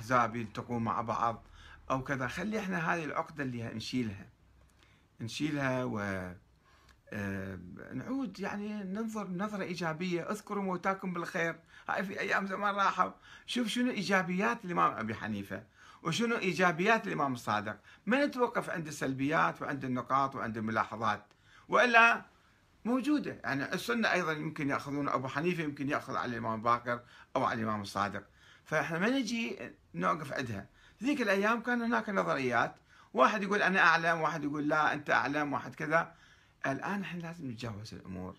احزاب يلتقون مع بعض أو كذا. خلي إحنا هذه العقده اللي نشيلها. نشيلها و آه، نعود يعني ننظر نظرة إيجابية. اذكروا موتاكم بالخير. هاي في أيام زمان راحوا. شوف شنو إيجابيات الإمام أبي حنيفة وشنو إيجابيات الإمام الصادق. ما نتوقف عند السلبيات وعند النقاط وعند الملاحظات. وإلا موجودة. يعني السنة أيضا يمكن يأخذون أبو حنيفة يمكن يأخذ على الإمام باكر أو على الإمام الصادق. فإحنا ما نجي نوقف عندها. ذيك الأيام كان هناك نظريات. واحد يقول أنا أعلم واحد يقول لا أنت أعلم واحد كذا. الآن إحنا لازم نتجاوز الأمور.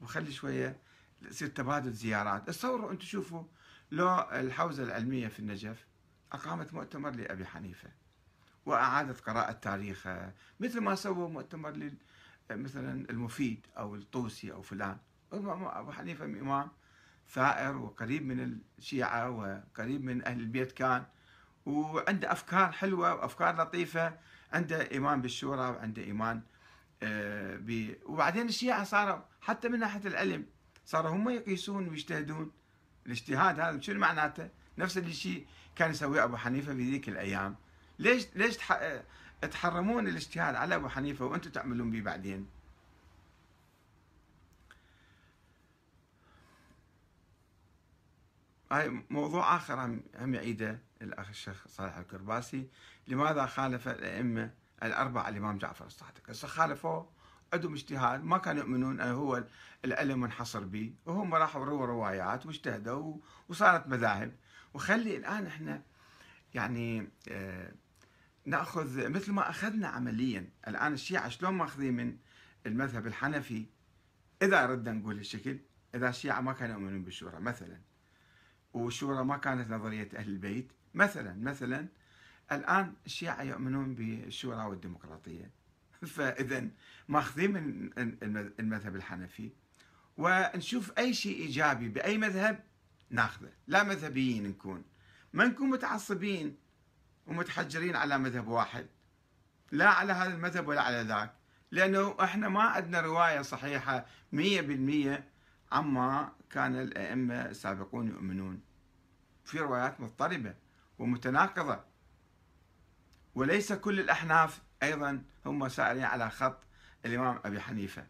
وخلي شوية يصير تبادل زيارات. تصوروا أنتم شوفوا لو الحوزة العلمية في النجف أقامت مؤتمر لأبي حنيفة وأعادت قراءة تاريخه مثل ما سووا مؤتمر مثلا المفيد أو الطوسي أو فلان. أبو حنيفة إمام ثائر وقريب من الشيعة وقريب من أهل البيت كان. وعنده أفكار حلوة وأفكار لطيفة. عنده إيمان بالشورى وعنده إيمان آه، ب... وبعدين الشيعة صاروا حتى من ناحية العلم صاروا هم يقيسون ويجتهدون. الاجتهاد هذا شنو معناته؟ نفس الشيء كان يسويه أبو حنيفة في ذيك الأيام. ليش ليش تح... تحرمون الاجتهاد على أبو حنيفة وأنتم تعملون به بعدين؟ هاي موضوع آخر هم يعيده الأخ الشيخ صالح الكرباسي. لماذا خالف الأئمة الأربعة؟ الإمام جعفر الصادق. هسه خالفوه عندهم اجتهاد ما كانوا يؤمنون أنه هو العلم منحصر به وهم راحوا رووا روايات واجتهدوا وصارت مذاهب. وخلي الآن إحنا يعني آه نأخذ مثل ما أخذنا عمليا. الآن الشيعة شلون ماخذين من المذهب الحنفي؟ إذا ردنا نقول الشكل إذا الشيعة ما كانوا يؤمنون بالشورى مثلا. والشورى ما كانت نظرية أهل البيت. مثلا مثلا الآن الشيعة يؤمنون بالشورى والديمقراطية. فاذا ماخذين من المذهب الحنفي. ونشوف أي شيء إيجابي بأي مذهب ناخذه. لا مذهبيين نكون. ما نكون متعصبين ومتحجرين على مذهب واحد. لا على هذا المذهب ولا على ذاك. لأنه إحنا ما عندنا رواية صحيحة مية بالمية عما كان الأئمة السابقون يؤمنون. في روايات مضطربة ومتناقضة. وليس كل الأحناف أيضا هم سائرين على خط الإمام أبي حنيفة.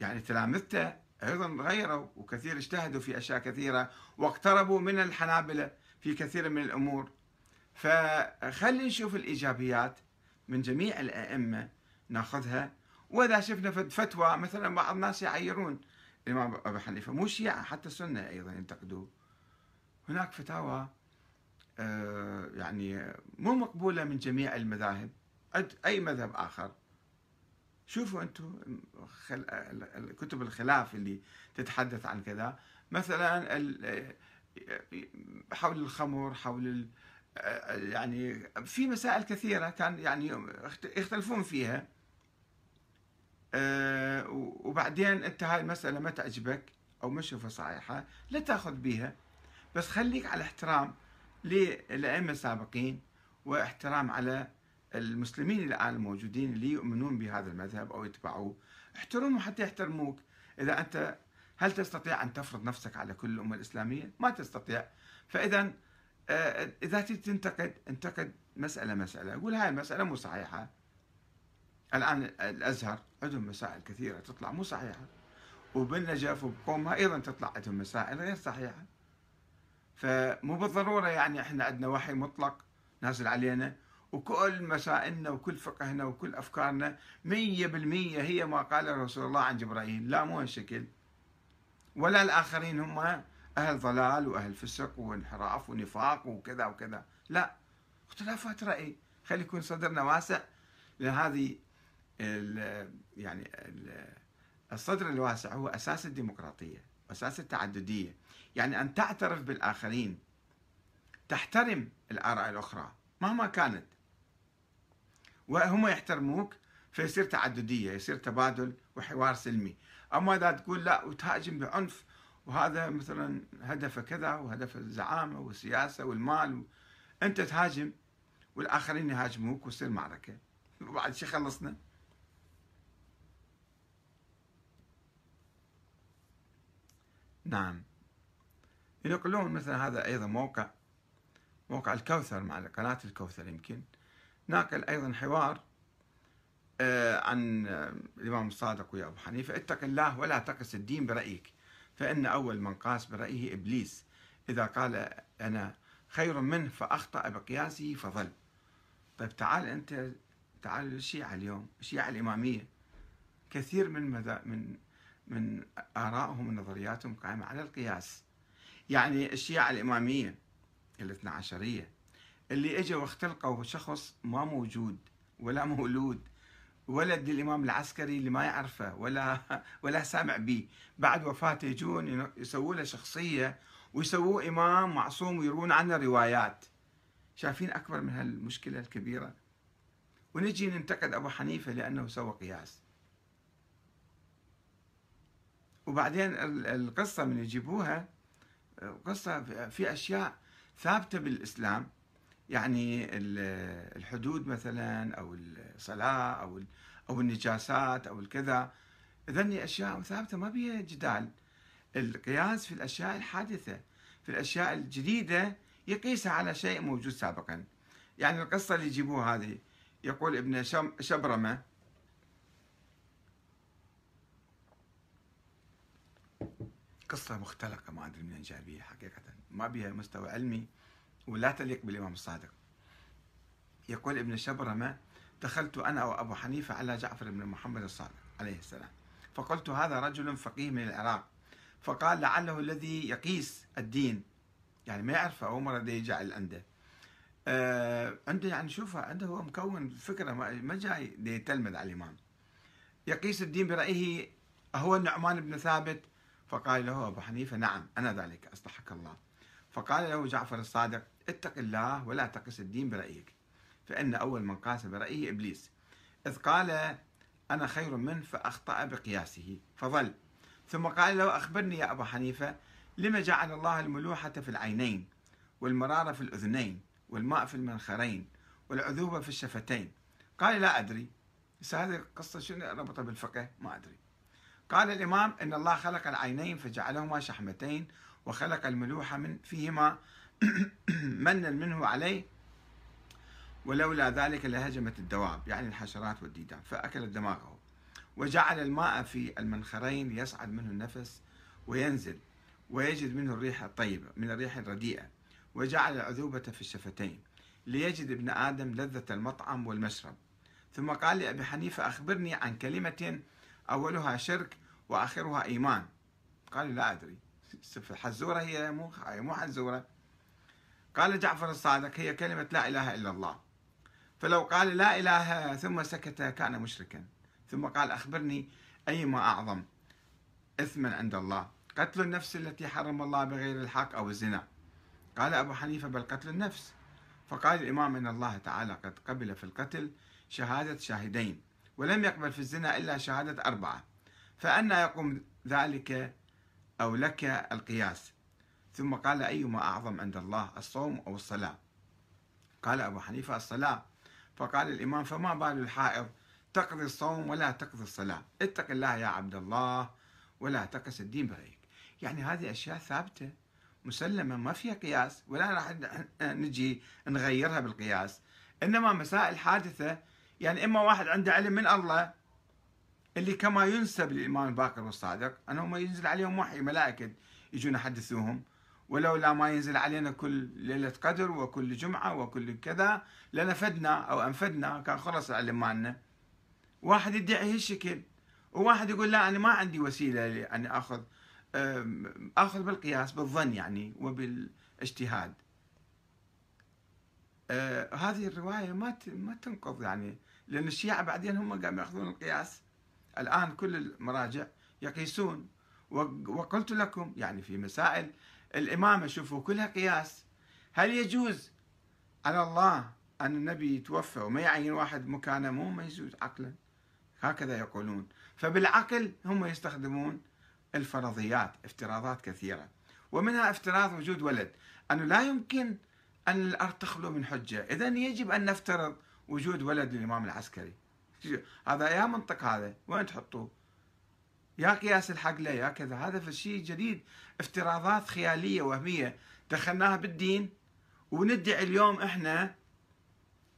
يعني تلامذته أيضا غيروا وكثير اجتهدوا في أشياء كثيرة واقتربوا من الحنابلة في كثير من الأمور. فخلي نشوف الإيجابيات من جميع الأئمة ناخذها. وإذا شفنا فتوى مثلا بعض الناس يعيرون. الإمام أبو حنيفة مو شيعة حتى السنة أيضا ينتقدوه. هناك فتاوى آه، يعني مو مقبولة من جميع المذاهب أي مذهب آخر. شوفوا أنتم كتب الخلاف اللي تتحدث عن كذا. مثلا حول الخمر حول يعني في مسائل كثيرة كان يعني يختلفون فيها. آه، وبعدين أنت هاي المسألة ما تعجبك أو ما تشوفها صحيحة لا تأخذ بيها. بس خليك على احترام للأئمة السابقين واحترام على المسلمين الآن الموجودين اللي يؤمنون بهذا المذهب أو يتبعوه. احترمهم حتى يحترموك. إذا أنت هل تستطيع أن تفرض نفسك على كل الأمة الإسلامية؟ ما تستطيع. فإذا آه، إذا تنتقد انتقد مسألة مسألة. قول هاي المسألة مو صحيحة. الآن الأزهر عندهم مسائل كثيرة تطلع مو صحيحة. وبالنجف وبقومها أيضا تطلع عندهم مسائل غير صحيحة. فمو بالضرورة يعني إحنا عندنا وحي مطلق نازل علينا وكل مسائلنا وكل فقهنا وكل أفكارنا مية بالمية هي ما قال رسول الله عن جبرائيل لا مو هالشكل. ولا الآخرين هم أهل ضلال وأهل فسق وانحراف ونفاق وكذا وكذا. لا اختلافات رأي. خلي يكون صدرنا واسع لهذه يعني ال الصدر الواسع هو أساس الديمقراطية أساس التعددية. يعني أن تعترف بالآخرين تحترم الآراء الأخرى مهما كانت. وهم يحترموك فيصير تعددية يصير تبادل وحوار سلمي. أما إذا تقول لا وتهاجم بعنف وهذا مثلا هدفه كذا وهدف الزعامة والسياسة والمال و... أنت تهاجم والآخرين يهاجموك وتصير معركة. وبعد شي خلصنا. نعم. ينقلون مثلا هذا أيضا موقع موقع الكوثر مع قناة الكوثر يمكن. ناقل أيضا حوار آه، عن الإمام الصادق ويا أبو حنيفة. اتق الله ولا تقس الدين برأيك فإن أول من قاس برأيه إبليس. إذا قال أنا خير منه فأخطأ بقياسه فظل. طيب تعال أنت تعال للشيعة اليوم الشيعة الإمامية. كثير من من من آرائهم ونظرياتهم قائمة على القياس. يعني الشيعة الإمامية الاثنى عشرية اللي إجوا واختلقوا شخص ما موجود ولا مولود ولد الامام العسكري اللي ما يعرفه ولا ولا سامع به بعد وفاته يجون يسووا له شخصية ويسووه إمام معصوم ويروون عنه روايات. شايفين أكبر من هالمشكلة الكبيرة. ونجي ننتقد أبو حنيفة لأنه سوى قياس. وبعدين القصة من يجيبوها قصة في أشياء ثابتة بالإسلام يعني الحدود مثلا أو الصلاة أو أو النجاسات أو الكذا. ذني أشياء ثابتة ما بيها جدال. القياس في الأشياء الحادثة في الأشياء الجديدة يقيسها على شيء موجود سابقا. يعني القصة اللي يجيبوها هذه يقول ابن شبرمة قصة مختلقة ما أدري من جايبيها حقيقة. ما بها مستوى علمي ولا تليق بالإمام الصادق. يقول ابن شبرمة دخلت أنا وأبو حنيفة على جعفر بن محمد الصادق عليه السلام. فقلت هذا رجل فقيه من العراق. فقال لعله الذي يقيس الدين. يعني ما يعرفه أول مرة يجي عنده. آه عنده يعني شوفه عنده هو مكون فكرة ما جاي يتلمذ على الإمام. يقيس الدين برأيه هو النعمان بن ثابت فقال له أبو حنيفة نعم أنا ذلك أصلحك الله. فقال له جعفر الصادق اتق الله ولا تقس الدين برأيك فإن أول من قاس برأيه إبليس. إذ قال أنا خير منه فأخطأ بقياسه فظل. ثم قال له أخبرني يا أبا حنيفة لما جعل الله الملوحة في العينين والمرارة في الأذنين والماء في المنخرين والعذوبة في الشفتين؟ قال لا أدري. بس هذه القصة؟ شنو ربطها بالفقه؟ ما أدري. قال الإمام إن الله خلق العينين فجعلهما شحمتين وخلق الملوحة من فيهما منا منه عليه ولولا ذلك لهجمت الدواب يعني الحشرات والديدان فأكلت دماغه. وجعل الماء في المنخرين يصعد منه النفس وينزل ويجد منه الريح الطيبة من الريح الرديئة. وجعل العذوبة في الشفتين ليجد ابن آدم لذة المطعم والمشرب. ثم قال لأبي حنيفة أخبرني عن كلمة أولها شرك وآخرها إيمان. قال لا أدري. حزورة هي مو مو حزورة. قال جعفر الصادق هي كلمة لا إله إلا الله. فلو قال لا إله ثم سكت كان مشركا. ثم قال أخبرني أيما أعظم إثما عند الله. قتل النفس التي حرم الله بغير الحق أو الزنا. قال أبو حنيفة بل قتل النفس. فقال الإمام إن الله تعالى قد قبل في القتل شهادة شاهدين. ولم يقبل في الزنا إلا شهادة أربعة. فأنا يقوم ذلك أو لك القياس. ثم قال أيما أعظم عند الله الصوم أو الصلاة؟ قال أبو حنيفة الصلاة. فقال الإمام فما بال الحائض تقضي الصوم ولا تقضي الصلاة؟ اتق الله يا عبد الله ولا تقس الدين برأيك يعني هذه أشياء ثابتة مسلمة ما فيها قياس ولا راح نجي نغيرها بالقياس. إنما مسائل حادثة يعني إما واحد عنده علم من الله اللي كما ينسب للإمام الباقر والصادق أنهم ينزل عليهم وحي ملائكة يجون يحدثوهم. ولولا ما ينزل علينا كل ليلة قدر وكل جمعة وكل كذا لنفدنا أو أنفدنا كان خلص العلم مالنا. واحد يدعي هالشكل وواحد يقول لا أنا ما عندي وسيلة أن أخذ أخذ بالقياس بالظن يعني وبالإجتهاد. آه هذه الرواية ما ما تنقض يعني لأن الشيعة بعدين هم قاموا يأخذون القياس. الآن كل المراجع يقيسون. وقلت لكم يعني في مسائل الإمامة شوفوا كلها قياس. هل يجوز على الله أن النبي يتوفى وما يعين واحد مكانه؟ مو ما يجوز عقلا. هكذا يقولون. فبالعقل هم يستخدمون الفرضيات افتراضات كثيرة. ومنها افتراض وجود ولد. أنه لا يمكن أن الأرض تخلو من حجة. إذا يجب أن نفترض وجود ولد للإمام العسكري. هذا يا منطق هذا وين تحطوه؟ يا قياس الحقله يا كذا. هذا في شيء جديد. افتراضات خيالية وهمية. دخلناها بالدين وندعي اليوم إحنا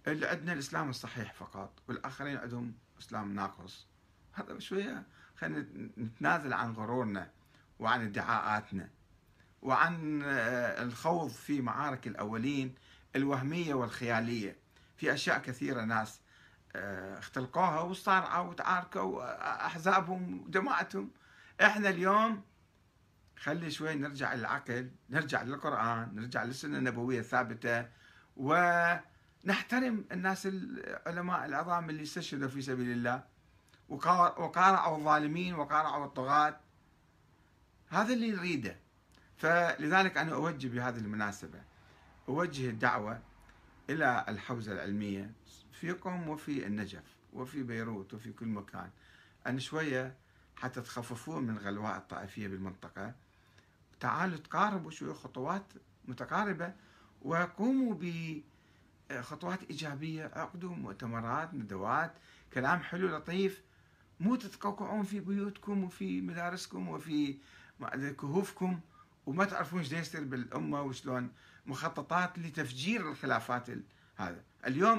اللي عندنا الإسلام الصحيح فقط والآخرين عندهم إسلام ناقص. هذا شوية خلينا نتنازل عن غرورنا وعن ادعاءاتنا. وعن آه، الخوض في معارك الأولين الوهمية والخيالية. في أشياء كثيرة ناس آه، اختلقوها وصارعوا وتعاركوا آه، أحزابهم وجماعتهم إحنا اليوم خلي شوي نرجع للعقل نرجع للقرآن نرجع للسنة النبوية الثابتة ونحترم الناس العلماء العظام اللي استشهدوا في سبيل الله. وقارعوا الظالمين وقارعوا الطغاة. هذا اللي نريده. فلذلك أنا أوجه بهذه المناسبة أوجه الدعوة إلى الحوزة العلمية في قم وفي النجف وفي بيروت وفي كل مكان. أن شوية حتى تخففون من غلواء الطائفية بالمنطقة. تعالوا تقاربوا شوية خطوات متقاربة وقوموا بخطوات إيجابية عقدوا مؤتمرات ندوات كلام حلو لطيف. مو تتقوقعون في بيوتكم وفي مدارسكم وفي كهوفكم. وما تعرفون إيش يصير بالأمة وشلون مخططات لتفجير الخلافات هذا. اليوم